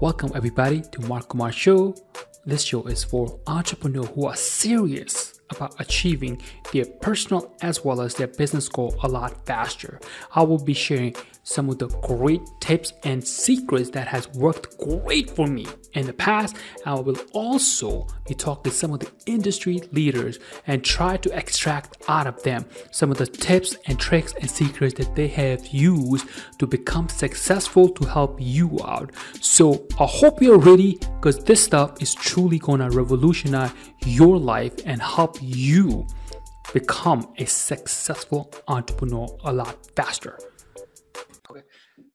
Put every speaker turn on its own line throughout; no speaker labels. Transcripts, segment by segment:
Welcome everybody to Mark Kumar Show. This show is for entrepreneurs who are serious about achieving their personal as well as their business goal a lot faster. I will be sharing some of the great tips and secrets that has worked great for me in the past. I will also be talking to some of the industry leaders and try to extract out of them some of the tips and tricks and secrets that they have used to become successful to help you out. So I hope you're ready because this stuff is truly gonna revolutionize your life and help you become a successful entrepreneur a lot faster.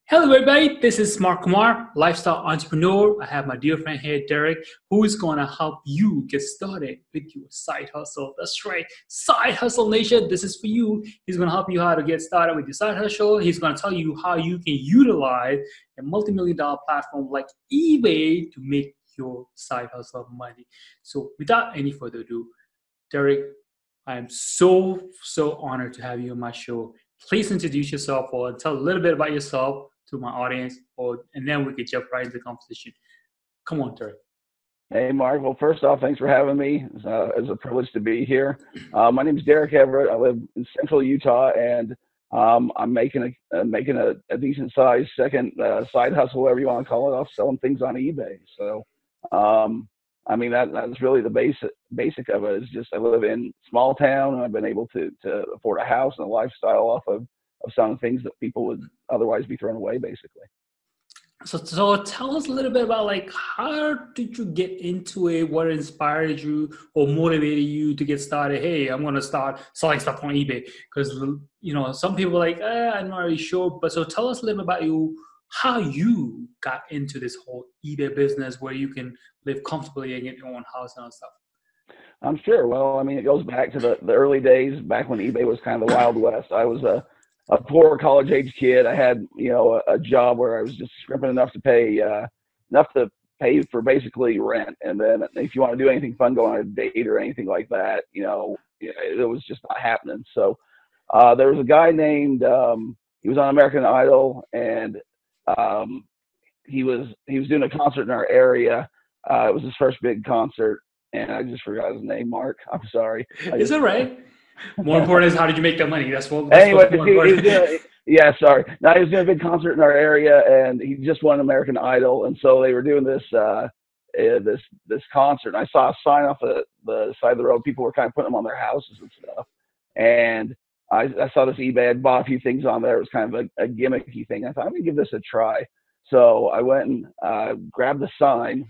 Hello, everybody. This is Mark Kumar, lifestyle entrepreneur. I have my dear friend here, Derek, who is going to help you get started with your side hustle. That's right, Side Hustle Nation. This is for you. He's going to help you how to get started with your side hustle. He's going to tell you how you can utilize a multi-million dollar platform like eBay to make your side hustle money. So, without any further ado, Derek, I am so so honored to have you on my show. Please introduce yourself or tell a little bit about yourself to my audience, or and then we could jump right into the competition. Come on, Derek.
Hey, Mark. Well, first off, thanks for having me. It's, uh, it's a privilege to be here. Uh, my name is Derek Everett. I live in Central Utah, and um, I'm making a uh, making a, a decent sized second uh, side hustle, whatever you want to call it, off selling things on eBay. So, um, I mean, that that's really the basic basic of it. Is just I live in small town, and I've been able to to afford a house and a lifestyle off of of some things that people would otherwise be thrown away, basically.
So, so tell us a little bit about like how did you get into it? What inspired you or motivated you to get started? Hey, I'm gonna start selling stuff on eBay because you know some people like eh, I'm not really sure. But so tell us a little bit about you, how you got into this whole eBay business where you can live comfortably and get your own house and all stuff.
I'm sure. Well, I mean, it goes back to the, the early days, back when eBay was kind of the wild west. I was a a poor college age kid. I had, you know, a, a job where I was just scrimping enough to pay, uh, enough to pay for basically rent. And then if you want to do anything fun, go on a date or anything like that, you know, it was just not happening. So, uh, there was a guy named, um, he was on American Idol and, um, he was, he was doing a concert in our area. Uh, it was his first big concert and I just forgot his name, Mark. I'm sorry.
Is it right? More important is how did you make that money? That's what.
That's anyway, he, he doing, yeah, sorry. Now he was doing a big concert in our area, and he just won American Idol, and so they were doing this uh, uh, this this concert. And I saw a sign off the the side of the road. People were kind of putting them on their houses and stuff, and I, I saw this eBay. I bought a few things on there. It was kind of a, a gimmicky thing. I thought I'm gonna give this a try. So I went and uh, grabbed the sign.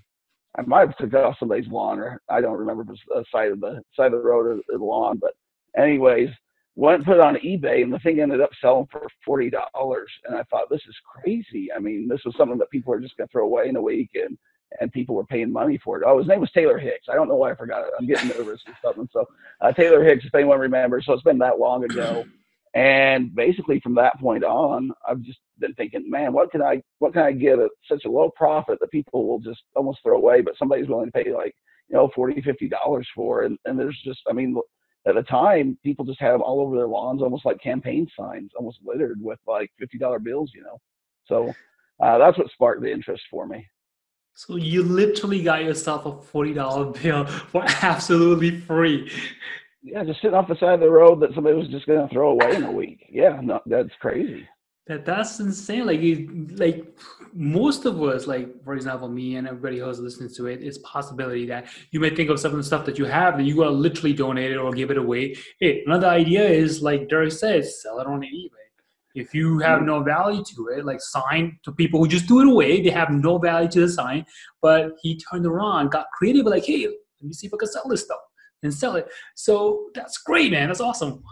I might have took it off somebody's lawn, or I don't remember if it was the side of the side of the road or the lawn, but anyways, went and put it on eBay, and the thing ended up selling for forty dollars. And I thought, this is crazy. I mean, this was something that people are just going to throw away in a week, and and people were paying money for it. Oh, his name was Taylor Hicks. I don't know why I forgot it. I'm getting nervous or something. So uh, Taylor Hicks, if anyone remembers, so it's been that long ago. And basically, from that point on, I've just been thinking, man, what can I what can I get at such a low profit that people will just almost throw away, but somebody's willing to pay like you know forty, fifty dollars for, and and there's just, I mean, at the time, people just had them all over their lawns, almost like campaign signs, almost littered with like fifty dollar bills, you know. So uh, that's what sparked the interest for me.
So you literally got yourself a forty dollar bill for absolutely free.
Yeah, just sitting off the side of the road that somebody was just going to throw away in a week. Yeah, no, that's crazy.
That that's insane. Like like most of us, like for example, me and everybody who's listening to it, it's possibility that you may think of some of the stuff that you have that you gotta literally donate it or give it away. Hey, another idea is like Derek says, sell it on eBay. If you have no value to it, like sign to people who just do it away, they have no value to the sign. But he turned around, got creative, like, hey, let me see if I can sell this stuff and sell it. So that's great, man. That's awesome.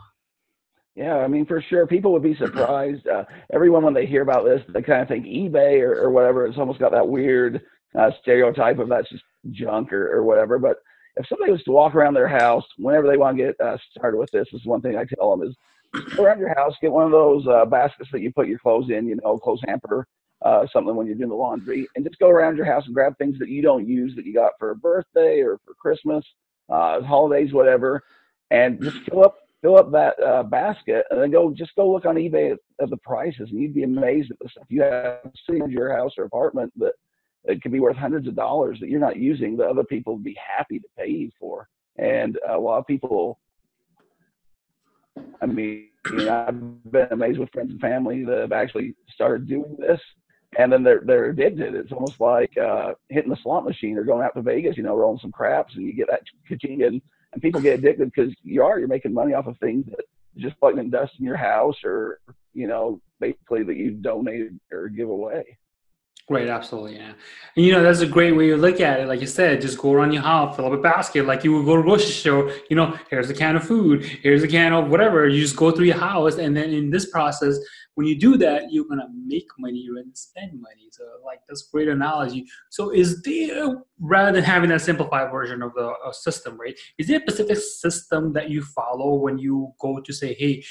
Yeah, I mean, for sure, people would be surprised. Uh, everyone, when they hear about this, they kind of think eBay or, or whatever. It's almost got that weird uh, stereotype of that's just junk or, or whatever. But if somebody was to walk around their house whenever they want to get uh, started with this, is one thing I tell them is go around your house, get one of those uh, baskets that you put your clothes in, you know, clothes hamper, uh, something when you're doing the laundry, and just go around your house and grab things that you don't use that you got for a birthday or for Christmas, uh, holidays, whatever, and just fill up fill up that uh, basket and then go just go look on eBay at, at, the prices and you'd be amazed at the stuff you have sitting in your house or apartment that it could be worth hundreds of dollars that you're not using that other people would be happy to pay you for. And a lot of people, I mean, I've been amazed with friends and family that have actually started doing this, and then they're they're addicted. It's almost like uh, hitting the slot machine or going out to Vegas, you know, rolling some craps, and you get that ka and, and people get addicted because you are you're making money off of things that just lightning dust in your house or you know basically that you donated or give away.
Right, absolutely, yeah. And you know, that's a great way to look at it. Like you said, just go around your house, fill up a basket, like you would go to a grocery store. You know, here's a can of food, here's a can of whatever. You just go through your house, and then in this process, when you do that, you're gonna make money, you're gonna spend money. So, like that's great analogy. So, is there rather than having that simplified version of the system, right? Is there a specific system that you follow when you go to say, hey?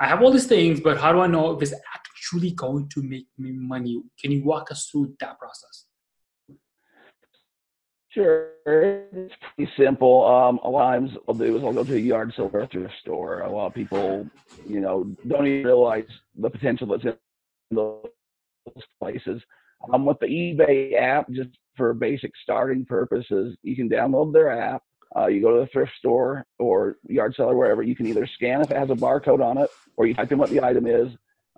I have all these things, but how do I know if it's actually going to make me money? Can you walk us through that process?
Sure, it's pretty simple. Um, a lot of times, I'll do is I'll go to a yard sale or thrift store. A lot of people, you know, don't even realize the potential that's in those places. Um, with the eBay app, just for basic starting purposes, you can download their app uh, you go to the thrift store or yard sale or wherever. You can either scan if it has a barcode on it, or you type in what the item is.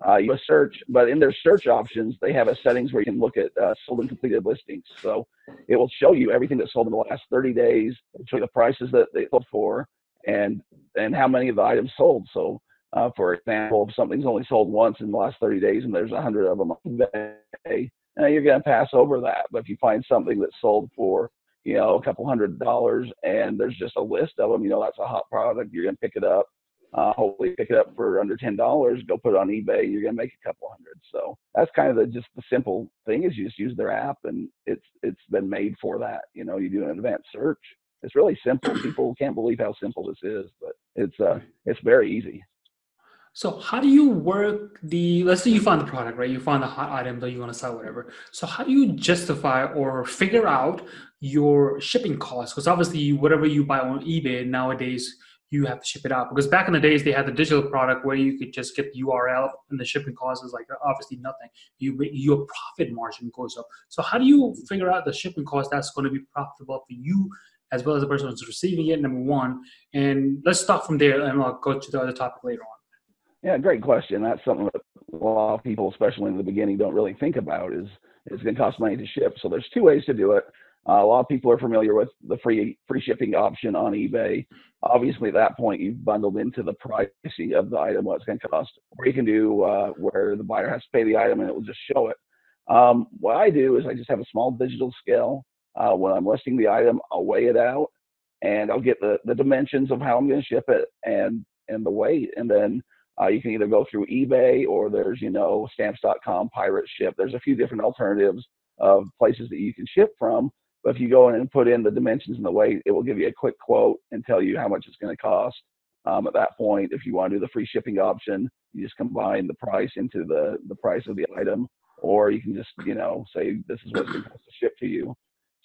Uh, you search, but in their search options, they have a settings where you can look at uh, sold and completed listings. So it will show you everything that sold in the last 30 days. Show you the prices that they sold for, and and how many of the items sold. So, uh, for example, if something's only sold once in the last 30 days, and there's a hundred of them on eBay, uh, you're going to pass over that. But if you find something that sold for you know, a couple hundred dollars and there's just a list of them, you know, that's a hot product. You're going to pick it up. Uh, hopefully pick it up for under ten dollars. Go put it on eBay. You're gonna make a couple hundred. So that's kind of the just the simple thing is you just use their app and it's it's been made for that. You know, you do an advanced search. It's really simple. People can't believe how simple this is, but it's uh it's very easy.
So how do you work the, let's say you find the product, right? You find the hot item that you want to sell, whatever. So how do you justify or figure out your shipping costs? Because obviously whatever you buy on eBay nowadays, you have to ship it out. Because back in the days, they had the digital product where you could just get the URL and the shipping cost is like obviously nothing. You Your profit margin goes up. So how do you figure out the shipping cost that's going to be profitable for you as well as the person who's receiving it, number one. And let's start from there and I'll go to the other topic later on.
Yeah, great question. That's something that a lot of people, especially in the beginning, don't really think about. Is it's going to cost money to ship. So there's two ways to do it. Uh, a lot of people are familiar with the free free shipping option on eBay. Obviously, at that point, you've bundled into the pricing of the item what it's going to cost. Or you can do uh, where the buyer has to pay the item and it will just show it. Um, what I do is I just have a small digital scale. Uh, when I'm listing the item, I'll weigh it out and I'll get the, the dimensions of how I'm going to ship it and and the weight, and then uh, you can either go through eBay or there's, you know, stamps.com, pirate ship. There's a few different alternatives of places that you can ship from. But if you go in and put in the dimensions and the weight, it will give you a quick quote and tell you how much it's going to cost. Um, at that point, if you want to do the free shipping option, you just combine the price into the, the price of the item, or you can just, you know, say this is what it's going to ship to you.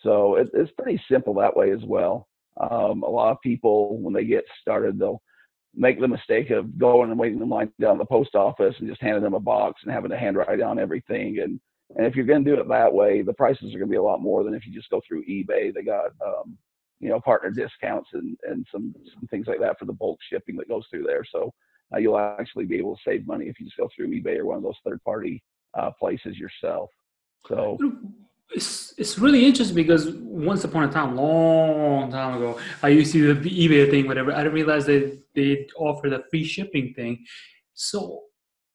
So it, it's pretty simple that way as well. Um, a lot of people, when they get started, they'll make the mistake of going and waiting in line down the post office and just handing them a box and having to handwrite down everything. And and if you're going to do it that way, the prices are going to be a lot more than if you just go through eBay. They got um, you know partner discounts and and some some things like that for the bulk shipping that goes through there. So uh, you'll actually be able to save money if you just go through eBay or one of those third party uh, places yourself. So
it's it's really interesting because once upon a time, long time ago, I used to do the eBay thing, whatever. I didn't realize that they offer the free shipping thing. So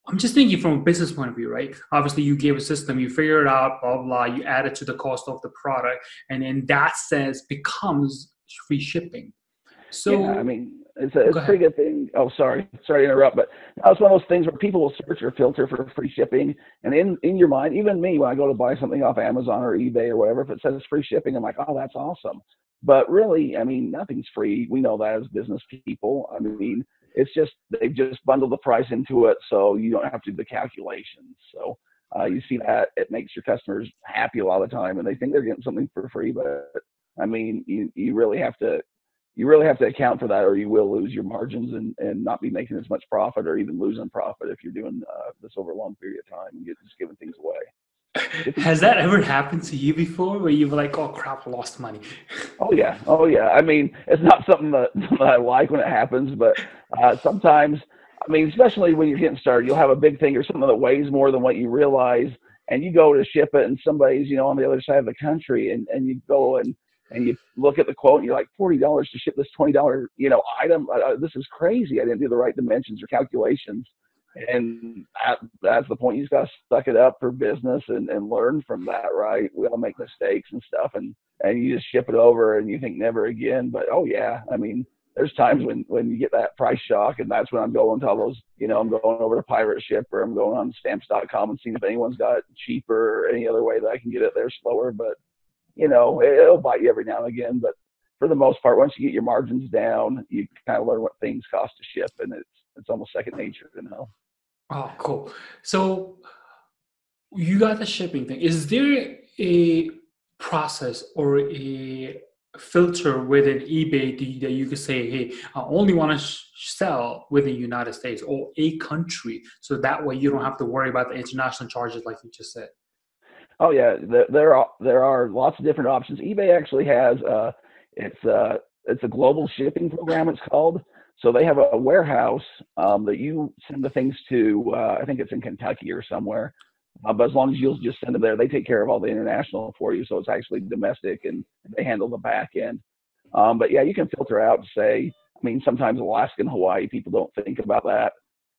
I'm just thinking from a business point of view, right? Obviously, you gave a system, you figure it out, blah blah. You add it to the cost of the product, and in that sense, becomes free shipping. So
yeah, I mean, it's a, oh, it's a pretty good thing. Oh, sorry, sorry to interrupt, but that's one of those things where people will search or filter for free shipping, and in in your mind, even me, when I go to buy something off Amazon or eBay or whatever, if it says free shipping, I'm like, oh, that's awesome. But really, I mean, nothing's free. We know that as business people. I mean, it's just they've just bundled the price into it, so you don't have to do the calculations. So uh, you see that it makes your customers happy a lot of the time, and they think they're getting something for free, but I mean, you you really have to you really have to account for that or you will lose your margins and, and not be making as much profit or even losing profit if you're doing uh, this over a long period of time and just giving things away.
Has that ever happened to you before, where you were like, "Oh crap, I lost money"?
Oh yeah, oh yeah. I mean, it's not something that, that I like when it happens, but uh, sometimes, I mean, especially when you're getting started, you'll have a big thing or something that weighs more than what you realize, and you go to ship it, and somebody's you know on the other side of the country, and and you go and and you look at the quote and you're like forty dollars to ship this twenty dollar you know item. Uh, this is crazy. I didn't do the right dimensions or calculations and at, that's the point. You just got to suck it up for business and, and learn from that right? We all make mistakes and stuff and and you just ship it over and you think never again. But oh yeah i mean there's times when when you get that price shock and that's when i'm going to all those you know i'm going over to pirate ship or i'm going on stamps.com and seeing if anyone's got it cheaper or any other way that i can get it there slower. But you know it'll bite you every now and again. But for the most part once you get your margins down you kind of learn what things cost to ship and it's it's almost second nature you know
Oh, cool. So you got the shipping thing. Is there a process or a filter within eBay that you could say, hey, I only want to sell within the United States or a country, so that way you don't have to worry about the international charges, like you just said.
Oh yeah, there are there are lots of different options. eBay actually has uh, it's uh, it's a global shipping program. It's called so they have a warehouse um, that you send the things to. Uh, I think it's in Kentucky or somewhere. Uh, but as long as you'll just send them there, they take care of all the international for you. So it's actually domestic and they handle the back end. Um, but yeah, you can filter out, say, I mean, sometimes Alaska and Hawaii, people don't think about that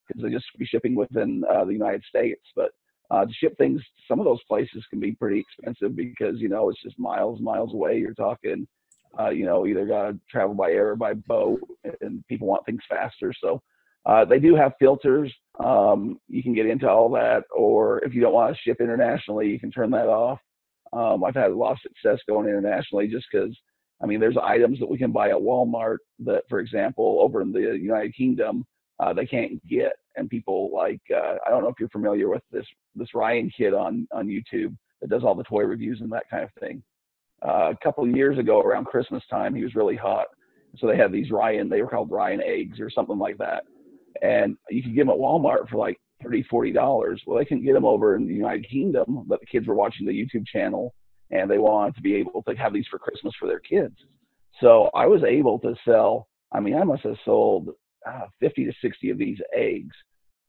because they're just shipping within uh, the United States. But uh, to ship things, some of those places can be pretty expensive because, you know, it's just miles, miles away. You're talking uh, you know, either got to travel by air or by boat, and people want things faster. So uh, they do have filters. Um, you can get into all that, or if you don't want to ship internationally, you can turn that off. Um, I've had a lot of success going internationally just because, I mean, there's items that we can buy at Walmart that, for example, over in the United Kingdom, uh, they can't get. And people like, uh, I don't know if you're familiar with this this Ryan kid on on YouTube that does all the toy reviews and that kind of thing uh, a couple years ago around Christmas time. He was really hot. So they had these Ryan, they were called Ryan eggs or something like that. And you could get them at Walmart for like 30 $40. Well, they couldn't get them over in the United Kingdom, but the kids were watching the YouTube channel and they wanted to be able to have these for Christmas for their kids. So I was able to sell, I mean, I must have sold uh, 50 to 60 of these eggs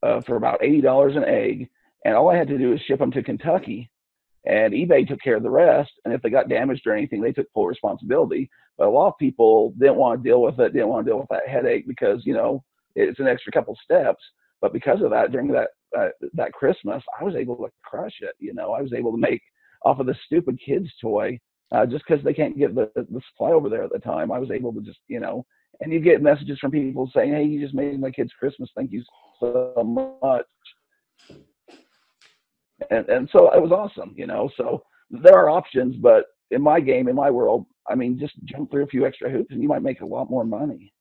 uh, for about $80 an egg. And all I had to do was ship them to Kentucky and eBay took care of the rest. And if they got damaged or anything, they took full responsibility. But a lot of people didn't want to deal with it, didn't want to deal with that headache because you know it's an extra couple steps. But because of that, during that uh, that Christmas, I was able to crush it. You know, I was able to make off of this stupid kids toy uh, just because they can't get the the supply over there at the time. I was able to just you know, and you get messages from people saying, "Hey, you just made my kids Christmas. Thank you so much." And and so it was awesome, you know. So there are options, but in my game, in my world, I mean, just jump through a few extra hoops and you might make a lot more money.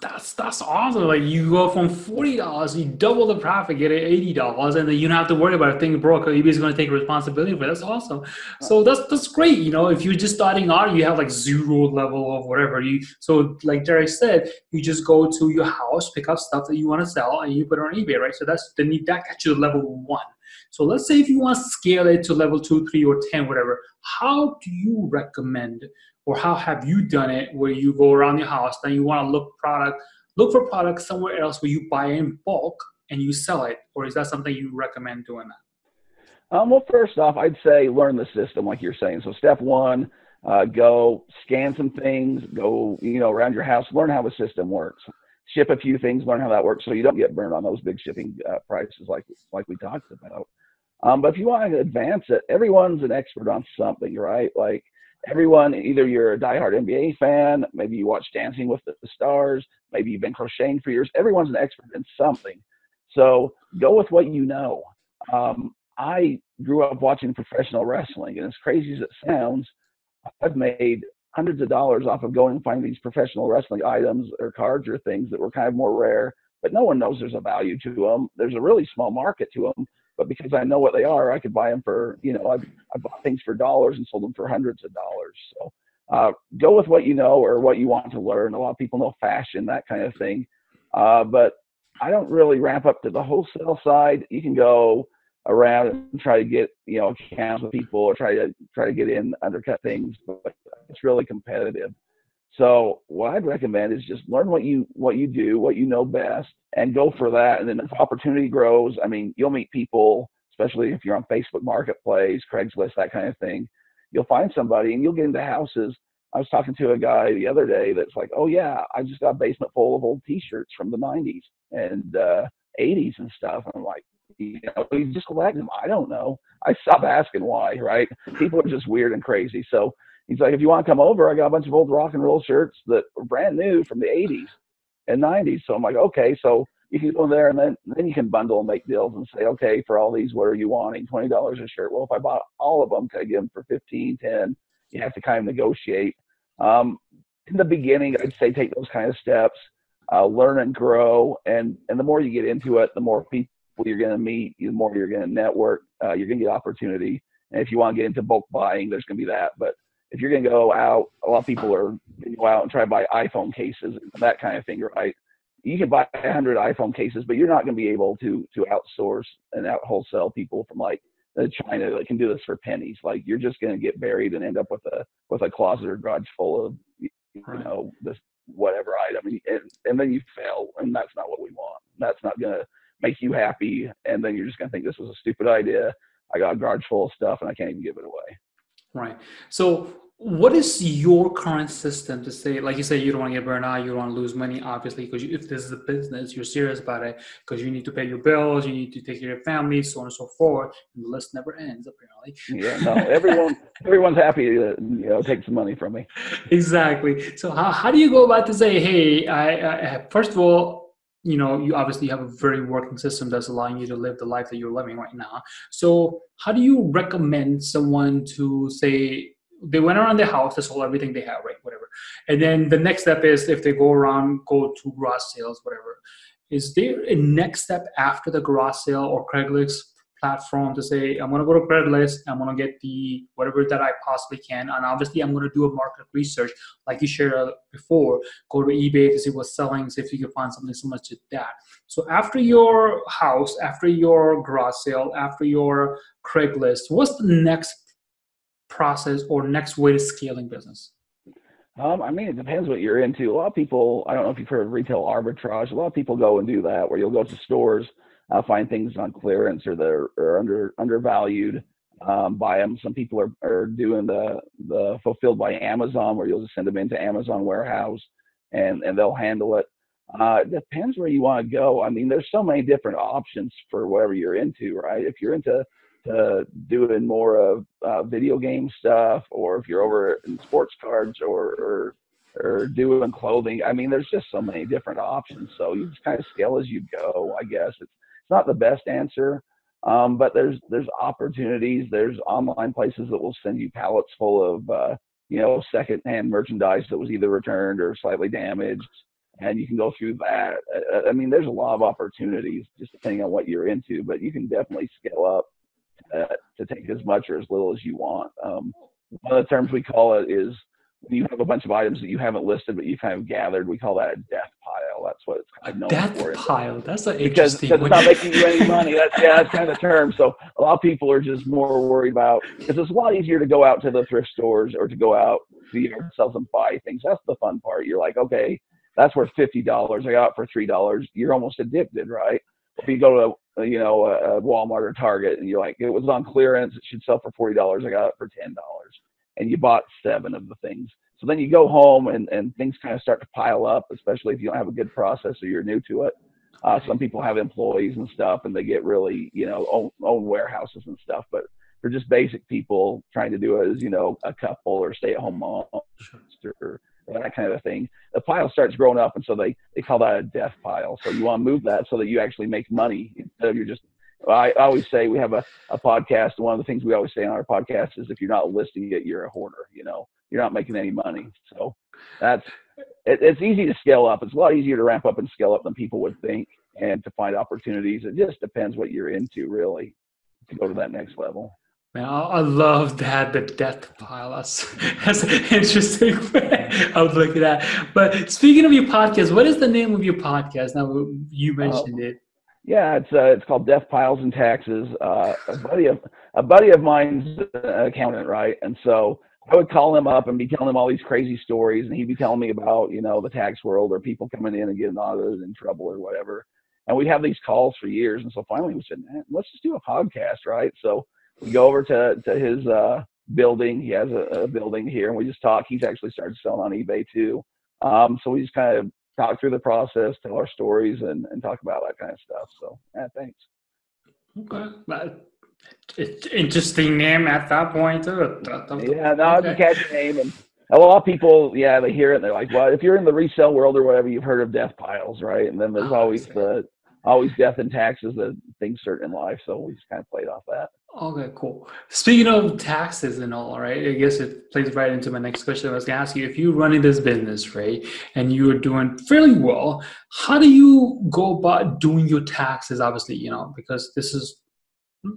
That's that's awesome. Like you go from forty dollars, you double the profit, get it eighty dollars, and then you don't have to worry about a thing broke. is going to take responsibility for it. That's awesome. So that's that's great. You know, if you're just starting out, you have like zero level of whatever you. So like Derek said, you just go to your house, pick up stuff that you want to sell, and you put it on eBay, right? So that's then that gets you level one. So let's say if you want to scale it to level two, three, or 10, whatever, how do you recommend or how have you done it where you go around your house, then you want to look product, look for products somewhere else where you buy in bulk and you sell it? Or is that something you recommend doing that?
Um, well, first off, I'd say learn the system, like you're saying. So step one, uh, go scan some things, go, you know, around your house, learn how the system works ship a few things, learn how that works, so you don't get burned on those big shipping uh, prices like like we talked about. Um, but if you want to advance it, everyone's an expert on something, right? Like everyone, either you're a diehard NBA fan, maybe you watch Dancing with the Stars, maybe you've been crocheting for years. Everyone's an expert in something. So go with what you know. Um, I grew up watching professional wrestling, and as crazy as it sounds, I've made hundreds of dollars off of going and finding these professional wrestling items or cards or things that were kind of more rare, but no one knows there's a value to them. There's a really small market to them, but because I know what they are, I could buy them for, you know, I've I bought things for dollars and sold them for hundreds of dollars. So uh, go with what you know or what you want to learn. A lot of people know fashion, that kind of thing. Uh, but I don't really ramp up to the wholesale side. You can go around and try to get you know accounts with people or try to try to get in undercut things but it's really competitive so what i'd recommend is just learn what you what you do what you know best and go for that and then if opportunity grows i mean you'll meet people especially if you're on facebook marketplace craigslist that kind of thing you'll find somebody and you'll get into houses i was talking to a guy the other day that's like oh yeah i just got a basement full of old t-shirts from the 90s and uh 80s and stuff and i'm like you know, you just collect them. I don't know. I stop asking why, right? People are just weird and crazy. So he's like, if you want to come over, I got a bunch of old rock and roll shirts that are brand new from the 80s and 90s. So I'm like, okay, so you can go there and then then you can bundle and make deals and say, okay, for all these, what are you wanting? Twenty dollars a shirt. Well, if I bought all of them, can I get them for 15, 10? You have to kind of negotiate. Um, in the beginning, I'd say take those kind of steps, uh, learn and grow, and and the more you get into it, the more people you're going to meet, the more you're going to network, uh, you're going to get opportunity. And if you want to get into bulk buying, there's going to be that. But if you're going to go out, a lot of people are going to go out and try to buy iPhone cases, and that kind of thing, right? You can buy 100 iPhone cases, but you're not going to be able to to outsource and out wholesale people from like uh, China that can do this for pennies. Like you're just going to get buried and end up with a with a closet or garage full of you right. know this whatever item, and, and then you fail, and that's not what we want. That's not going to make you happy, and then you're just gonna think this was a stupid idea. I got a garage full of stuff and I can't even give it away.
Right. So what is your current system to say like you say you don't want to get burned out you don't want to lose money obviously because if this is a business you're serious about it because you need to pay your bills you need to take care of your family so on and so forth and the list never ends apparently.
Yeah no everyone everyone's happy to you know take some money from me.
Exactly. So how, how do you go about to say hey I, I first of all you know you obviously have a very working system that's allowing you to live the life that you're living right now. So how do you recommend someone to say they went around their house they sold everything they have right whatever. And then the next step is if they go around go to garage sales whatever. Is there a next step after the garage sale or craigslist platform to say i'm to go to craigslist i'm to get the whatever that i possibly can and obviously i'm to do a market research like you shared before go to ebay to see what's selling see if you can find something similar to that so after your house after your garage sale after your craigslist what's the next process or next way to scaling business
um, I mean, it depends what you're into. A lot of people, I don't know if you've heard of retail arbitrage. A lot of people go and do that, where you'll go to stores uh, find things on clearance or they're are under undervalued. Um, them. Some people are, are doing the the fulfilled by Amazon, where you'll just send them into Amazon warehouse and and they'll handle it. Uh, it depends where you want to go. I mean, there's so many different options for whatever you're into, right? If you're into to doing more of uh, video game stuff, or if you're over in sports cards or, or or doing clothing. I mean, there's just so many different options. So you just kind of scale as you go. I guess it's not the best answer, um, but there's there's opportunities. There's online places that will send you pallets full of uh, you know secondhand merchandise that was either returned or slightly damaged, and you can go through that. I mean, there's a lot of opportunities just depending on what you're into, but you can definitely scale up uh, to take as much or as little as you want. Um, one of the terms we call it is when you have a bunch of items that you haven't listed but you kind of gathered, we call that a death pile. That's what it's kind of known
death
for.
pile. That's an
because,
interesting.
Because it's not making you any money. That's yeah, that's kind of the term. So a lot of people are just more worried about because it's a lot easier to go out to the thrift stores or to go out to the yard sales and buy things. That's the fun part. You're like, okay, that's worth fifty dollars. I got it for three dollars. You're almost addicted, right? If you go to uh, you know a Walmart or Target and you're like, it was on clearance, it should sell for forty dollars. I got it for ten dollars, and you bought seven of the things so then you go home and, and things kind of start to pile up, especially if you don't have a good process or you're new to it. Uh, some people have employees and stuff and they get really, you know, own, own warehouses and stuff. But for just basic people trying to do it as, you know, a couple or stay at home mom or, that kind of a thing, the pile starts growing up. And so they, they call that a death pile. So you want to move that so that you actually make money instead of you're just I always say we have a, a podcast. One of the things we always say on our podcast is if you're not listing it, you're a hoarder. You know, you're not making any money. So that's it, it's easy to scale up. It's a lot easier to ramp up and scale up than people would think, and to find opportunities. It just depends what you're into, really, to go to that next level.
Man, I love that the death pile. That's, that's an interesting way of looking at. That. But speaking of your podcast, what is the name of your podcast? Now you mentioned uh, it.
Yeah, it's uh, it's called Death Piles and Taxes. Uh, a buddy of a buddy of mine's an accountant, right? And so I would call him up and be telling him all these crazy stories, and he'd be telling me about you know the tax world or people coming in and getting audited in trouble or whatever. And we'd have these calls for years, and so finally we said, let's just do a podcast, right? So we go over to to his uh, building. He has a, a building here, and we just talk. He's actually started selling on eBay too. Um, so we just kind of talk through the process, tell our stories, and, and talk about that kind of stuff. So, yeah, thanks.
Okay. It's interesting name at that point too.
Yeah, no, okay. it's a catchy name, and a lot of people, yeah, they hear it and they're like, "Well, if you're in the resale world or whatever, you've heard of death piles, right?" And then there's oh, always the always death and taxes, the things certain in life. So we just kind of played off that.
Okay, cool. Speaking of taxes and all, right? I guess it plays right into my next question. I was going to ask you if you're running this business, right, and you're doing fairly well, how do you go about doing your taxes? Obviously, you know, because this is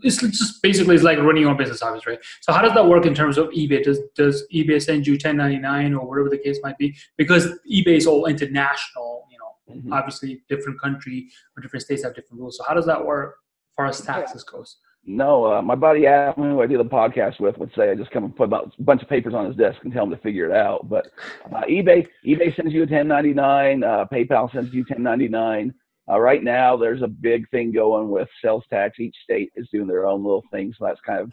it's just basically it's like running your business office, right? So how does that work in terms of eBay? Does does eBay send you 1099 or whatever the case might be? Because eBay is all international, mm-hmm. obviously different country or different states have different rules. So how does that work as far as taxes goes?
No, uh, my buddy Adam, who I do the podcast with, would say I just come and put a bunch of papers on his desk and tell him to figure it out. But uh, eBay, eBay sends you a 1099. Uh, PayPal sends you 1099. Uh, right now, there's a big thing going with sales tax. Each state is doing their own little thing, so that's kind of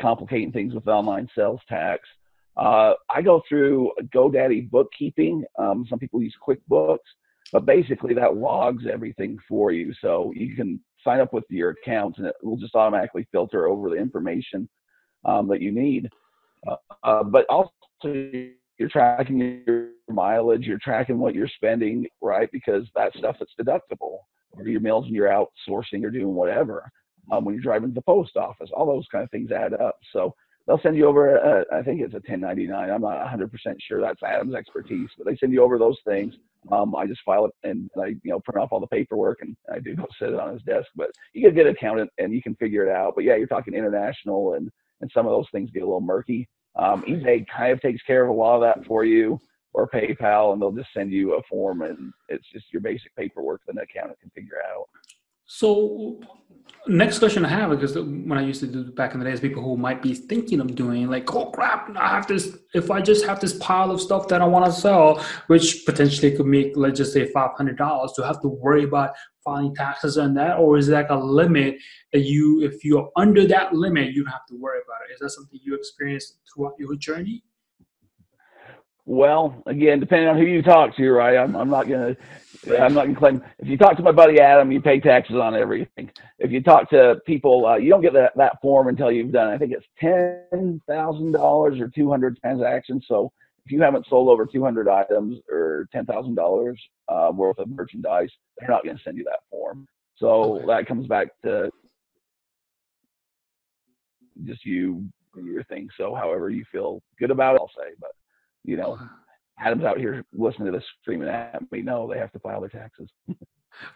complicating things with online sales tax. Uh, I go through GoDaddy bookkeeping. Um, some people use QuickBooks, but basically that logs everything for you. So you can sign up with your accounts and it will just automatically filter over the information um, that you need. Uh, uh, but also you're tracking your mileage, you're tracking what you're spending, right? Because that stuff that's deductible, or your meals when you're outsourcing or doing whatever. Um, when you're driving to the post office, all those kind of things add up. So they'll send you over. A, I think it's a 1099. I'm not 100% sure that's Adam's expertise, but they send you over those things. Um, I just file it and I, you know, print off all the paperwork and I do go sit it on his desk. But you get an accountant and you can figure it out. But yeah, you're talking international and and some of those things get a little murky. Um, eBay kind of takes care of a lot of that for you, or PayPal, and they'll just send you a form and it's just your basic paperwork that an accountant can figure out.
So next question I have, because when I used to do back in the days, people who might be thinking of doing like, oh crap, I have this. If I just have this pile of stuff that I want to sell, which potentially could make, let's just say, five hundred dollars, to have to worry about filing taxes on that, or is that a limit that you, if you're under that limit, you don't have to worry about it? Is that something you experienced throughout your journey?
Well, again, depending on who you talk to, right? I'm, I'm not gonna, I'm not gonna claim. If you talk to my buddy Adam, you pay taxes on everything. If you talk to people, uh, you don't get that, that form until you've done. I think it's ten thousand dollars or two hundred transactions. So if you haven't sold over two hundred items or ten thousand uh, dollars worth of merchandise, they're not going to send you that form. So okay. that comes back to just you your thing. So however you feel good about it, I'll say. But you know, oh. Adam's out here listening to this screaming at me. No, they have to file their taxes.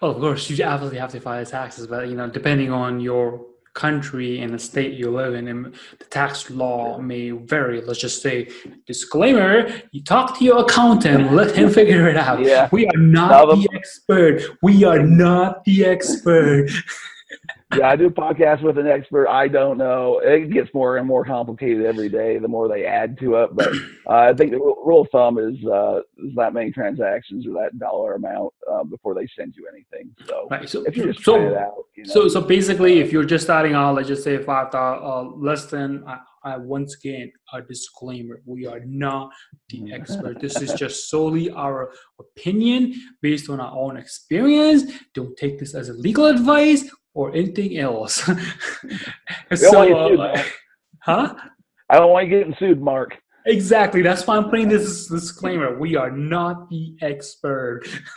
well, of course, you absolutely have to file taxes, but you know, depending on your country and the state you live in, and the tax law may vary. Let's just say, disclaimer: you talk to your accountant, let him figure it out. Yeah. We are not the expert. We are not the expert.
yeah, I do podcasts with an expert. I don't know. It gets more and more complicated every day. The more they add to it, but uh, I think the rule of thumb is uh, is that many transactions or that dollar amount uh, before they send you anything. So, right, so if you just so, it out, you
know, so so basically, if you're just starting out, let's just say five uh, less than. I, I once again a disclaimer: we are not the mm. expert. this is just solely our opinion based on our own experience. Don't take this as a legal advice or anything else.
so, uh, huh? I don't want you getting sued, Mark.
Exactly. That's why I'm putting this disclaimer. We are not the expert.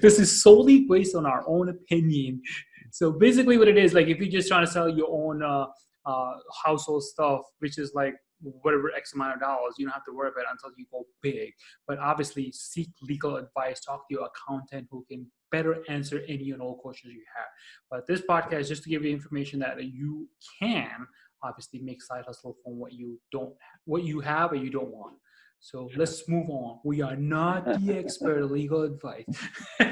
this is solely based on our own opinion. So basically, what it is like, if you're just trying to sell your own uh, uh, household stuff, which is like whatever X amount of dollars, you don't have to worry about it until you go big. But obviously, seek legal advice, talk to your accountant who can better answer any and all questions you have. But this podcast is just to give you information that you can obviously make side hustle from what you don't, what you have or you don't want. So let's move on. We are not the expert legal advice.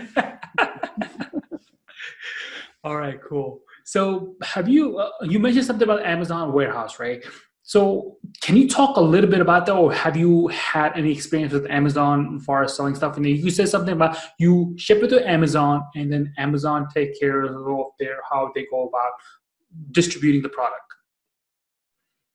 All right, cool. So, have you uh, you mentioned something about Amazon warehouse, right? So, can you talk a little bit about that, or have you had any experience with Amazon far as selling stuff? And you said something about you ship it to Amazon, and then Amazon take care of their how they go about distributing the product.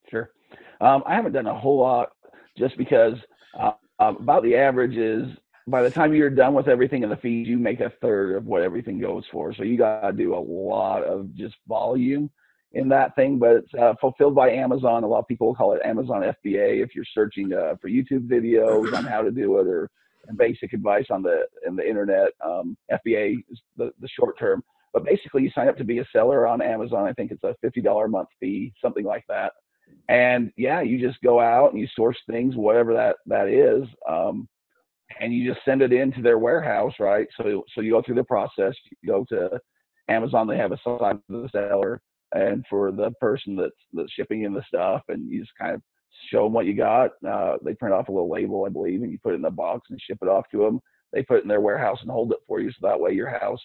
Sure. Um, I haven't done a whole lot just because uh, about the average is by the time you're done with everything in the feed, you make a third of what everything goes for. So you got to do a lot of just volume in that thing, but it's uh, fulfilled by Amazon. A lot of people call it Amazon FBA if you're searching uh, for YouTube videos on how to do it or basic advice on the in the internet. Um, FBA is the, the short term, but basically you sign up to be a seller on Amazon. I think it's a fifty dollar a month fee, something like that. And yeah, you just go out and you source things, whatever that that is. Um, and you just send it into their warehouse, right? So so you go through the process. You go to Amazon, they have a sign for the seller and for the person that's that's shipping in the stuff, and you just kind of show them what you got. Uh, they print off a little label, I believe, and you put it in the box and ship it off to them. They put it in their warehouse and hold it for you, so that way your house,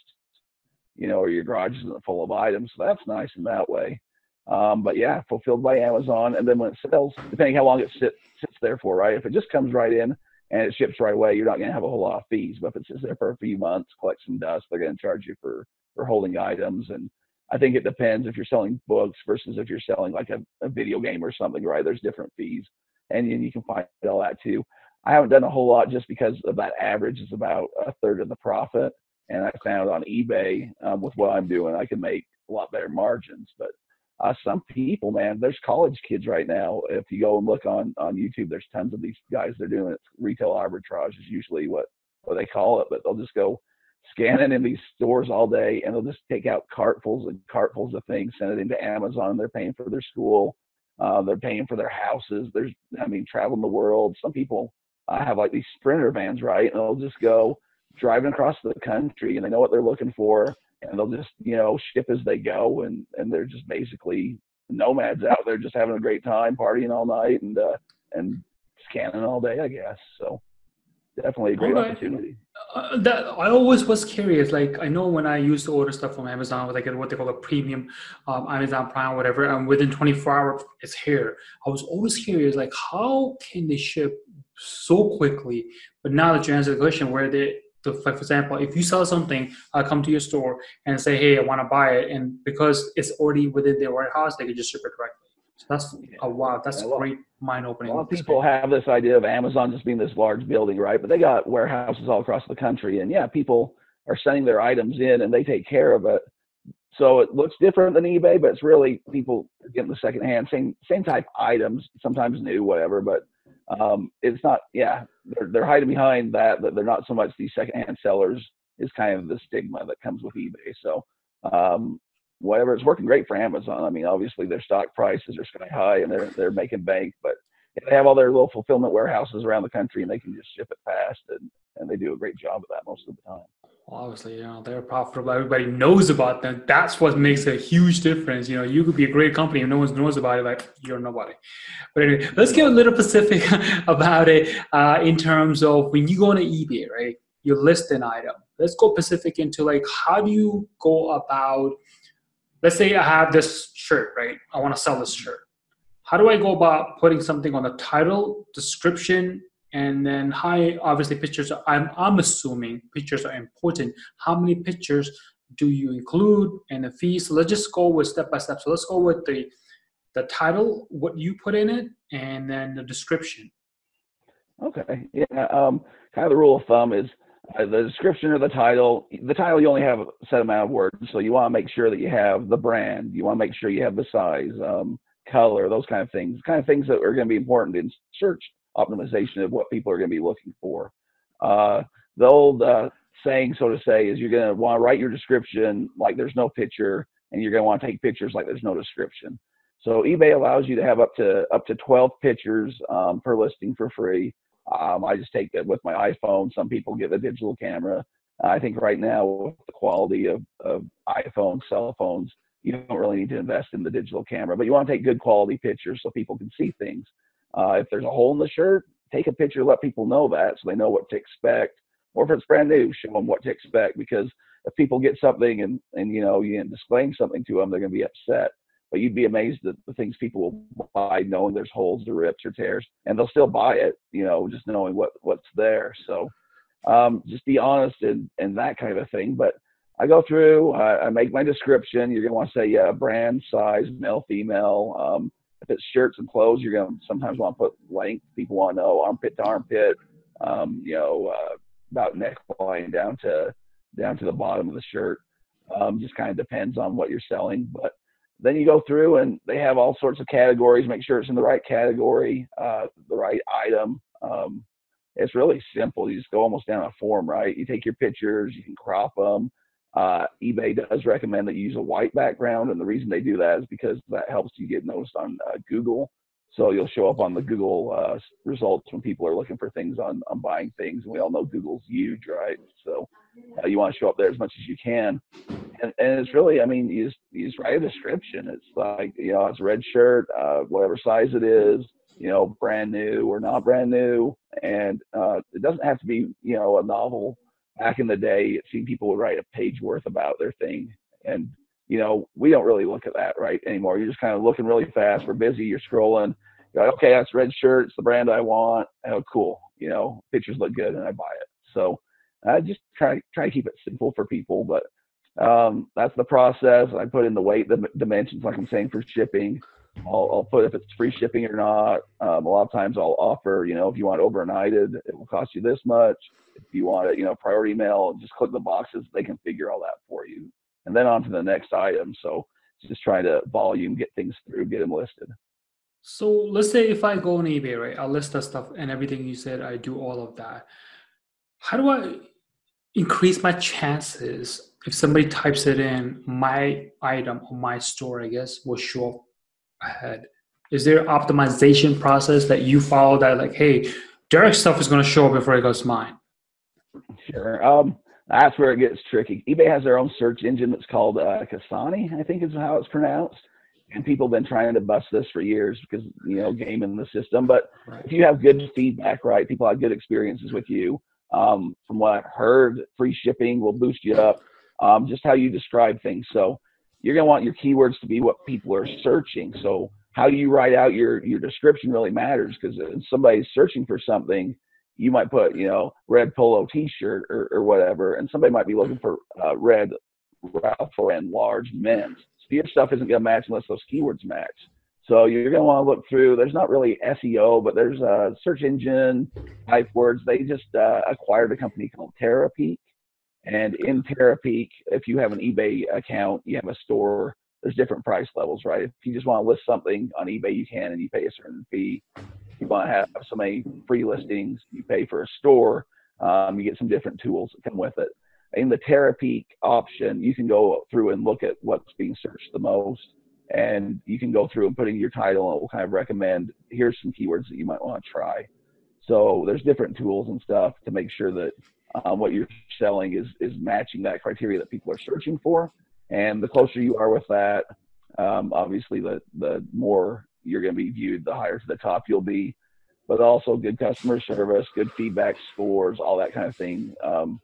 you know, or your garage isn't full of items. So that's nice in that way. Um, but yeah, fulfilled by Amazon, and then when it sells, depending how long it sits sits there for, right? If it just comes right in and it ships right away, you're not going to have a whole lot of fees. But if it sits there for a few months, collects some dust, they're going to charge you for for holding items. And I think it depends if you're selling books versus if you're selling like a, a video game or something, right? There's different fees, and, and you can find all that too. I haven't done a whole lot just because of that average is about a third of the profit. And I found on eBay um, with what I'm doing, I can make a lot better margins. But uh, some people, man, there's college kids right now. If you go and look on on YouTube, there's tons of these guys. They're doing it. Retail arbitrage is usually what what they call it, but they'll just go scanning in these stores all day, and they'll just take out cartfuls and cartfuls of things, send it into Amazon. They're paying for their school. Uh, they're paying for their houses. There's, I mean, traveling the world. Some people uh, have like these sprinter vans, right? And they'll just go driving across the country, and they know what they're looking for and they'll just you know ship as they go and and they're just basically nomads out there just having a great time partying all night and uh and scanning all day i guess so definitely a great right. opportunity
uh, that i always was curious like i know when i used to order stuff from amazon with like what they call a premium um, amazon prime whatever and within 24 hours it's here i was always curious like how can they ship so quickly but now that you answer the question where they so for example, if you sell something, I come to your store and say, "Hey, I want to buy it," and because it's already within their warehouse, they can just ship it directly. So that's oh wow, that's yeah, great mind opening.
A lot of people have this idea of Amazon just being this large building, right? But they got warehouses all across the country, and yeah, people are sending their items in and they take care of it. So it looks different than eBay, but it's really people getting the secondhand, same same type items, sometimes new, whatever. But um, it's not, yeah, they're, they're hiding behind that, that they're not so much these secondhand sellers is kind of the stigma that comes with eBay. So, um, whatever, it's working great for Amazon. I mean, obviously their stock prices are sky high and they're, they're making bank, but they have all their little fulfillment warehouses around the country and they can just ship it fast and, and they do a great job of that most of the time Well,
obviously, you know, they're profitable. Everybody knows about them. That's what makes a huge difference. You know, you could be a great company and no one knows about it, like you're nobody. But anyway, let's get a little specific about it uh, in terms of when you go on eBay, right? You list an item. Let's go specific into like how do you go about let's say I have this shirt, right? I want to sell this shirt. How do I go about putting something on the title, description, and then high obviously pictures are, I'm, I'm assuming pictures are important how many pictures do you include and the fees so let's just go with step by step so let's go with the the title what you put in it and then the description
okay yeah um, kind of the rule of thumb is the description or the title the title you only have a set amount of words so you want to make sure that you have the brand you want to make sure you have the size um, color those kind of things kind of things that are going to be important in search optimization of what people are going to be looking for. Uh, the old uh, saying, so to say, is you're going to want to write your description like there's no picture, and you're going to want to take pictures like there's no description. So eBay allows you to have up to up to 12 pictures um, per listing for free. Um, I just take that with my iPhone. Some people get a digital camera. I think right now with the quality of, of iPhone cell phones, you don't really need to invest in the digital camera, but you want to take good quality pictures so people can see things. Uh, if there's a hole in the shirt, take a picture, let people know that so they know what to expect. Or if it's brand new, show them what to expect because if people get something and and you know you displaying something to them, they're going to be upset. But you'd be amazed at the things people will buy, knowing there's holes or rips or tears, and they'll still buy it. You know, just knowing what what's there. So um, just be honest and and that kind of thing. But I go through, I, I make my description. You're gonna want to say yeah, brand, size, male, female. Um, if it's shirts and clothes, you're gonna sometimes want to put length. People want to know armpit to armpit. Um, you know, uh, about neckline down to down to the bottom of the shirt. Um, just kind of depends on what you're selling. But then you go through and they have all sorts of categories. Make sure it's in the right category, uh, the right item. Um, it's really simple. You just go almost down a form, right? You take your pictures, you can crop them. Uh, eBay does recommend that you use a white background, and the reason they do that is because that helps you get noticed on uh, Google. So you'll show up on the Google uh, results when people are looking for things on, on buying things. And we all know Google's huge, right? So uh, you want to show up there as much as you can. And, and it's really, I mean, you just, you just write a description. It's like, you know, it's a red shirt, uh, whatever size it is, you know, brand new or not brand new. And uh, it doesn't have to be, you know, a novel. Back in the day, seemed people would write a page worth about their thing. And, you know, we don't really look at that right anymore. You're just kind of looking really fast. We're busy. You're scrolling. You're like, okay, that's red shirt. It's the brand I want. Oh, cool. You know, pictures look good and I buy it. So I just try, try to keep it simple for people, but um, that's the process. I put in the weight, the dimensions, like I'm saying for shipping. I'll, I'll put if it's free shipping or not. Um, a lot of times I'll offer, you know, if you want overnighted, it will cost you this much. If you want it, you know, priority mail, just click the boxes. They can figure all that for you. And then on to the next item. So just trying to volume, get things through, get them listed.
So let's say if I go on eBay, right, I'll list that stuff and everything you said, I do all of that. How do I increase my chances if somebody types it in, my item or my store, I guess, will show up ahead? Is there optimization process that you follow that like, hey, Derek's stuff is going to show up before it goes mine?
Sure. Um, that's where it gets tricky. eBay has their own search engine that's called uh, Cassini, I think is how it's pronounced. And people have been trying to bust this for years because, you know, game in the system. But right. if you have good feedback, right, people have good experiences with you. Um, from what I've heard, free shipping will boost you up. Um, just how you describe things. So you're going to want your keywords to be what people are searching. So how you write out your your description really matters because if somebody's searching for something, you might put you know red polo T-shirt or, or whatever, and somebody might be looking for uh, red Ralph Lauren large men's. So your stuff isn't going to match unless those keywords match. So you're going to want to look through. There's not really SEO, but there's a search engine type words. They just uh, acquired a company called Terapeak, and in Terapeak, if you have an eBay account, you have a store. There's different price levels, right? If you just want to list something on eBay, you can, and you pay a certain fee. You want to have so many free listings, you pay for a store. Um, you get some different tools that come with it. In the Terapeak option, you can go through and look at what's being searched the most and you can go through and put in your title and it will kind of recommend here's some keywords that you might want to try so there's different tools and stuff to make sure that um, what you're selling is is matching that criteria that people are searching for and the closer you are with that um, obviously the the more you're going to be viewed the higher to the top you'll be but also good customer service good feedback scores all that kind of thing um,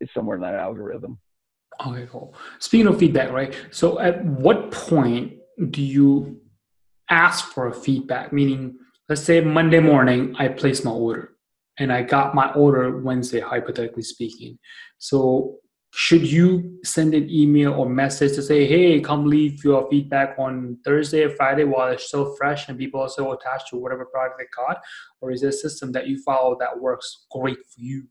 is somewhere in that algorithm
Okay, cool. Speaking of feedback, right? So, at what point do you ask for a feedback? Meaning, let's say Monday morning I place my order and I got my order Wednesday, hypothetically speaking. So should you send an email or message to say, hey, come leave your feedback on Thursday or Friday while it's still fresh and people are still attached to whatever product they got? Or is there a system that you follow that works great for you?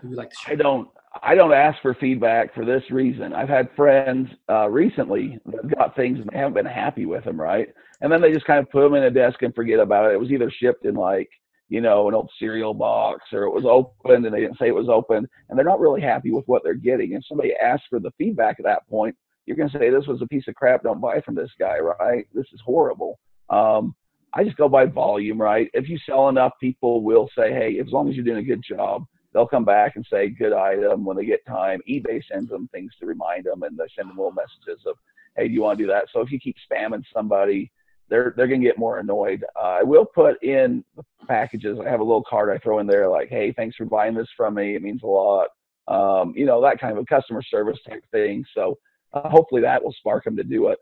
Who you like to share? I don't I don't ask for feedback for this reason. I've had friends uh, recently that got things and they haven't been happy with them, right? And then they just kind of put them in a desk and forget about it. It was either shipped in like, you know, an old cereal box or it was opened and they didn't say it was open and they're not really happy with what they're getting. If somebody asks for the feedback at that point, you're going to say, this was a piece of crap. Don't buy from this guy, right? This is horrible. Um, I just go by volume, right? If you sell enough, people will say, hey, as long as you're doing a good job, they'll come back and say good item when they get time. eBay sends them things to remind them, and they send them little messages of, hey, do you want to do that? So if you keep spamming somebody, they're they're gonna get more annoyed. Uh, I will put in packages. I have a little card I throw in there like, hey, thanks for buying this from me. It means a lot. um, you know, that kind of a customer service type thing. So uh, hopefully that will spark them to do it.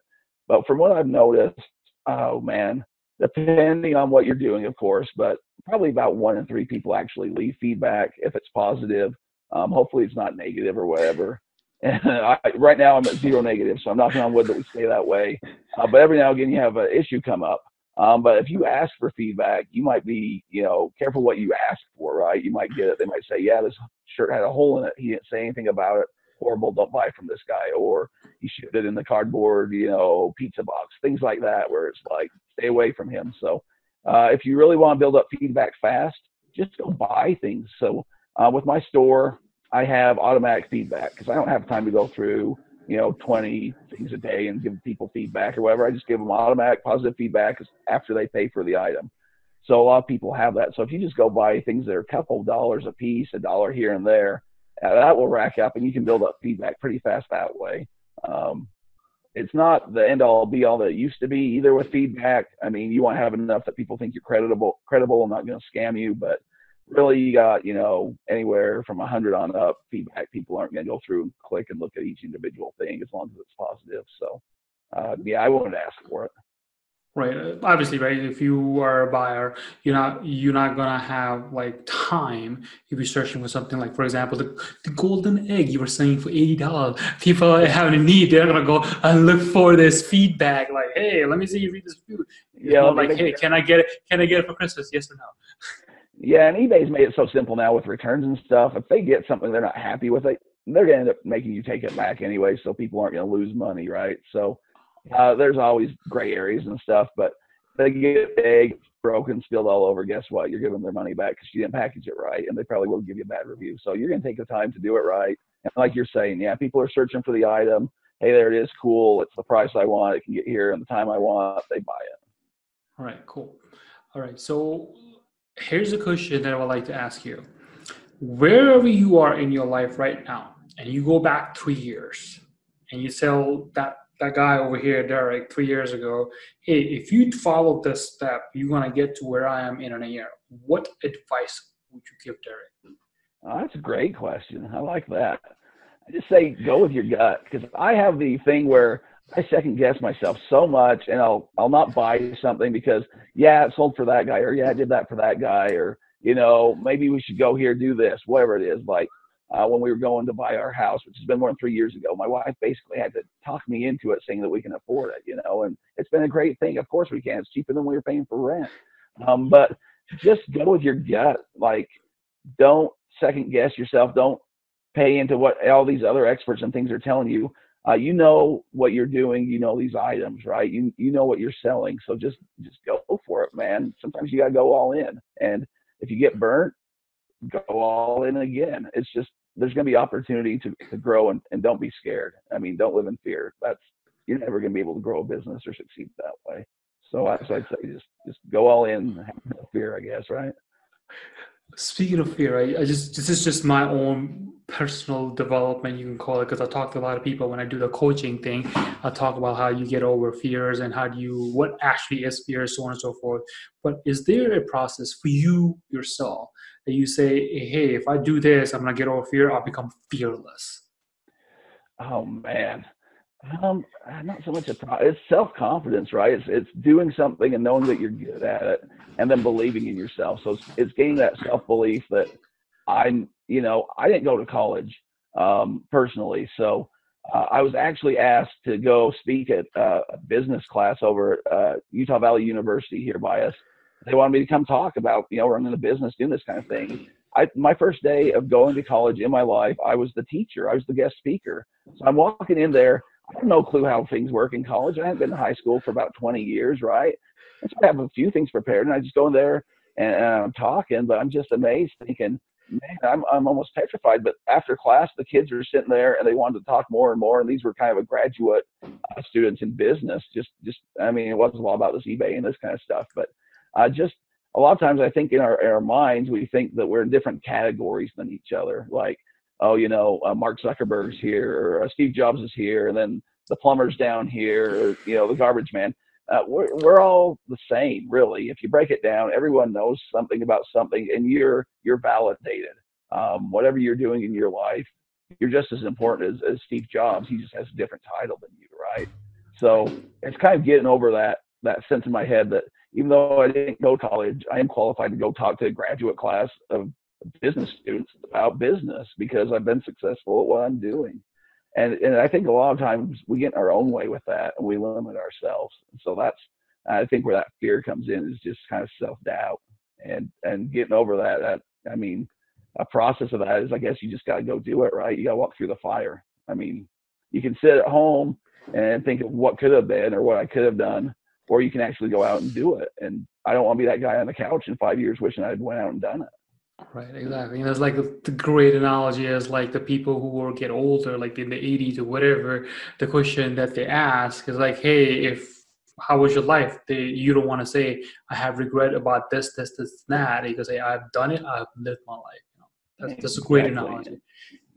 But from what I've noticed, oh man, depending on what you're doing, of course, but probably about one in three people actually leave feedback if it's positive. Um, hopefully it's not negative or whatever. And I, right now I'm at zero negative, so I'm knocking on wood that we stay that way. Uh, but every now and again you have an issue come up. Um, but if you ask for feedback, you might be, you know, careful what you ask for, right? You might get it. They might say, yeah, this shirt had a hole in it. He didn't say anything about it. Horrible. Don't buy from this guy. Or he shipped it in the cardboard, you know, pizza box, things like that, where it's like, stay away from him. So uh, if you really want to build up feedback fast, just go buy things. So uh, with my store, I have automatic feedback because I don't have time to go through, you know, 20 things a day and give people feedback or whatever. I just give them automatic positive feedback after they pay for the item. So a lot of people have that. So if you just go buy things that are a couple of dollars a piece, a dollar here and there, uh, that will rack up and you can build up feedback pretty fast that way. Um, it's not the end all be all that it used to be either with feedback. I mean, you want to have enough that people think you're credible, credible, and not going to scam you. But really, you got you know anywhere from a hundred on up feedback. People aren't going to go through and click and look at each individual thing as long as it's positive. So, uh, yeah, I wouldn't ask for it.
Right uh, obviously right if you are a buyer you're not you're not gonna have like time if you're searching for something like for example the, the golden egg you were saying for $80 people having a need. They're gonna go and look for this feedback like hey let me see you read this food. Yeah like hey can i get it can i get it for christmas? Yes or no
yeah and ebay's made it so simple now with returns and stuff if they get something they're not happy with it they're gonna end up making you take it back anyway so people aren't gonna lose money right so uh, there's always gray areas and stuff, but they get egg broken, spilled all over. Guess what? You're giving them their money back because you didn't package it right, and they probably will give you a bad review. So you're going to take the time to do it right. And like you're saying, yeah, people are searching for the item. Hey, there it is. Cool. It's the price I want. It can get here in the time I want. They buy it.
All right. Cool. All right. So here's a question that I would like to ask you. Wherever you are in your life right now, and you go back three years, and you tell that that guy over here, Derek, three years ago, hey, if you follow this step, you're gonna get to where I am in a year. What advice would you give Derek?
Oh, that's a great question. I like that. I just say go with your gut because I have the thing where I second guess myself so much, and I'll I'll not buy something because yeah, it sold for that guy, or yeah, I did that for that guy, or you know maybe we should go here do this, whatever it is. Like uh, when we were going to buy our house, which has been more than three years ago. My wife basically had to talk me into it, saying that we can afford it, you know, and it's been a great thing. Of course we can. It's cheaper than we were paying for rent. Um, but just go with your gut. Like, don't second guess yourself. Don't pay into what all these other experts and things are telling you. Uh, you know what you're doing. You know these items, right? You you know what you're selling. So just just go for it, man. Sometimes you gotta go all in, and if you get burnt, go all in again. It's just there's going to be opportunity to, to grow and, and don't be scared. I mean, don't live in fear. That's you're never going to be able to grow a business or succeed that way. So, I, so I'd say just just go all in, have no fear, I guess, right?
Speaking of fear, I, I just this is just my own personal development, you can call it, because I talk to a lot of people when I do the coaching thing. I talk about how you get over fears and how do you what actually is fear, so on and so forth. But is there a process for you yourself that you say, hey, if I do this, I'm gonna get over fear, I'll become fearless?
Oh man. Um, not so much a pro- it's self confidence, right? It's it's doing something and knowing that you're good at it, and then believing in yourself. So it's, it's gaining that self belief that I'm, you know, I didn't go to college um, personally, so uh, I was actually asked to go speak at uh, a business class over at uh, Utah Valley University here by us, they wanted me to come talk about, you know, running a business, doing this kind of thing. I, my first day of going to college in my life, I was the teacher. I was the guest speaker. So I'm walking in there. I have no clue how things work in college. I haven't been to high school for about 20 years, right? And so I have a few things prepared, and I just go in there and, and I'm talking, but I'm just amazed, thinking, man, I'm I'm almost petrified. But after class, the kids are sitting there and they wanted to talk more and more. And these were kind of a graduate uh, students in business. Just just I mean, it wasn't all about this eBay and this kind of stuff, but uh, just a lot of times I think in our, in our minds, we think that we're in different categories than each other. Like, oh, you know, uh, Mark Zuckerberg's here, or uh, Steve Jobs is here, and then the plumber's down here, or, you know, the garbage man. Uh, we're, we're all the same, really. If you break it down, everyone knows something about something, and you're you're validated. Um, whatever you're doing in your life, you're just as important as, as Steve Jobs. He just has a different title than you, right? So it's kind of getting over that that sense in my head that even though I didn't go to college, I am qualified to go talk to a graduate class of business students about business because I've been successful at what I'm doing. And and I think a lot of times we get in our own way with that and we limit ourselves. So that's I think where that fear comes in is just kind of self doubt and and getting over that. That I mean, a process of that is I guess you just got to go do it right. You got to walk through the fire. I mean, you can sit at home and think of what could have been or what I could have done, or you can actually go out and do it. And I don't want to be that guy on the couch in five years wishing I'd went out and done it.
Right, exactly. And it's like the, the, great analogy is like the people who will get older, like in the 80s or whatever, the question that they ask is like, hey, if how was your life? They, you don't want to say, I have regret about this, this, this, that. You can say, I've done it, I've lived my life. You know, that's, that's a great analogy.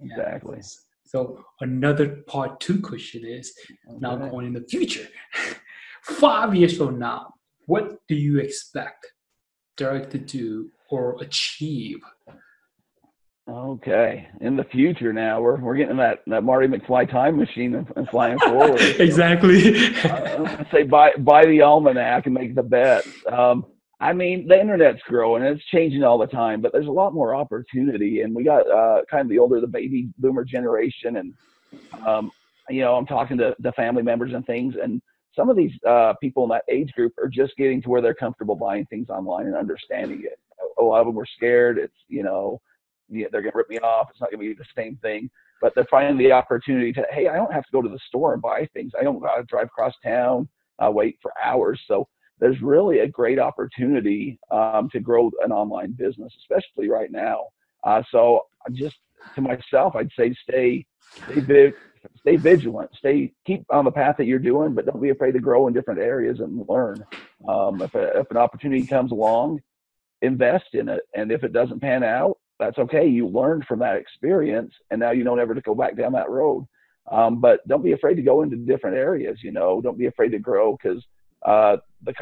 Exactly. Yeah.
So another part two question is okay. now going in the future. Five years from now, what do you expect Derek to do or achieve?
Okay, in the future now we're we're getting that that Marty McFly time machine and, and flying forward.
exactly.
uh, say buy buy the almanac and make the bet. Um, I mean, the internet's growing and it's changing all the time, but there's a lot more opportunity. And we got uh, kind of the older, the baby boomer generation, and um, you know, I'm talking to the family members and things, and some of these uh, people in that age group are just getting to where they're comfortable buying things online and understanding it. A lot of them were scared. It's you know, they're going to rip me off. It's not going to be the same thing. But they're finding the opportunity to, hey, I don't have to go to the store and buy things. I don't got to drive across town, uh, wait for hours. So there's really a great opportunity um, to grow an online business, especially right now. Uh, so just to myself, I'd say stay, stay stay vigilant, stay keep on the path that you're doing, but don't be afraid to grow in different areas and learn. Um, if, a, if an opportunity comes along, invest in it, and if it doesn't pan out, that's okay. You learned from that experience, and now you know never to go back down that road. Um, but don't be afraid to go into different areas. You know, don't be afraid to grow because uh, the,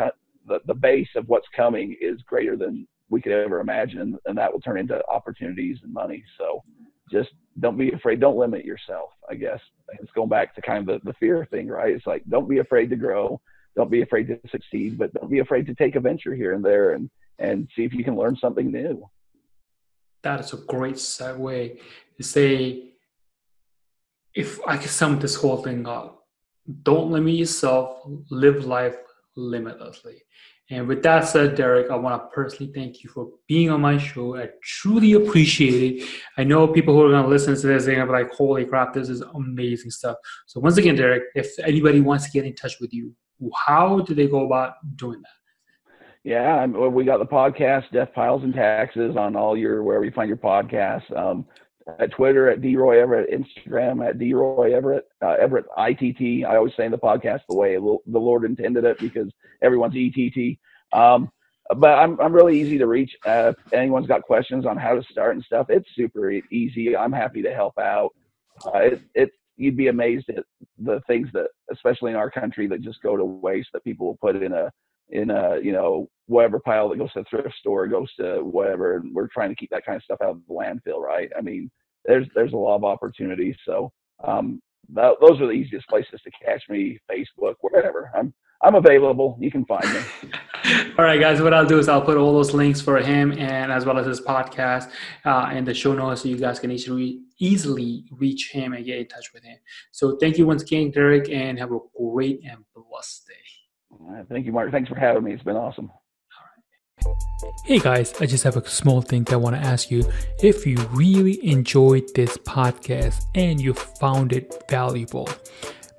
the the base of what's coming is greater than we could ever imagine, and that will turn into opportunities and money. So just don't be afraid. Don't limit yourself. I guess it's going back to kind of the, the fear thing, right? It's like don't be afraid to grow. Don't be afraid to succeed, but don't be afraid to take a venture here and there and and see if you can learn something new.
That is a great segue to say, if I can sum this whole thing up, don't limit yourself, live life limitlessly. And with that said, Derek, I want to personally thank you for being on my show. I truly appreciate it. I know people who are going to listen to this, they're going to be like, holy crap, this is amazing stuff. So, once again, Derek, if anybody wants to get in touch with you, how do they go about doing that?
Yeah, we got the podcast, Death Piles and Taxes, on all your wherever you find your podcasts. Um, at Twitter at DRoy Everitt, Instagram at DRoy Everitt, uh, Everitt ITT. I always say in the podcast the way the Lord intended it because everyone's ETT. Um, but I'm I'm really easy to reach. Uh, if anyone's got questions on how to start and stuff, it's super easy. I'm happy to help out. Uh, it, it you'd be amazed at the things that, especially in our country, that just go to waste that people will put in a in a you know whatever pile that goes to the thrift store goes to whatever and we're trying to keep that kind of stuff out of the landfill right? I mean there's there's a lot of opportunities so um that, those are the easiest places to catch me facebook wherever i'm i'm available. You can find me.
All right guys what i'll do is i'll put all those links for him and as well as his podcast uh, in the show notes so you guys can easily easily reach him and get in touch with him. So thank you once again derek and have a great and blessed day
Thank you, Mark. Thanks for having me. It's been awesome.
Hey guys, I just have a small thing that I want to ask you. If you really enjoyed this podcast and you found it valuable,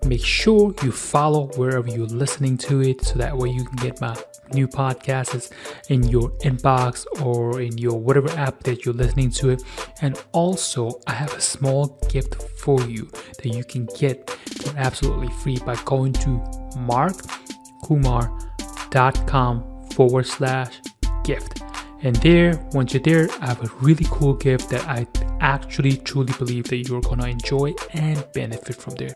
make sure you follow wherever you're listening to it so that way you can get my new podcasts in your inbox or in your whatever app that you're listening to it. And also, I have a small gift for you that you can get for absolutely free by going to Mark kumar.com forward slash gift. And there, once you're there, I have a really cool gift that I actually truly believe that you're gonna enjoy and benefit from there.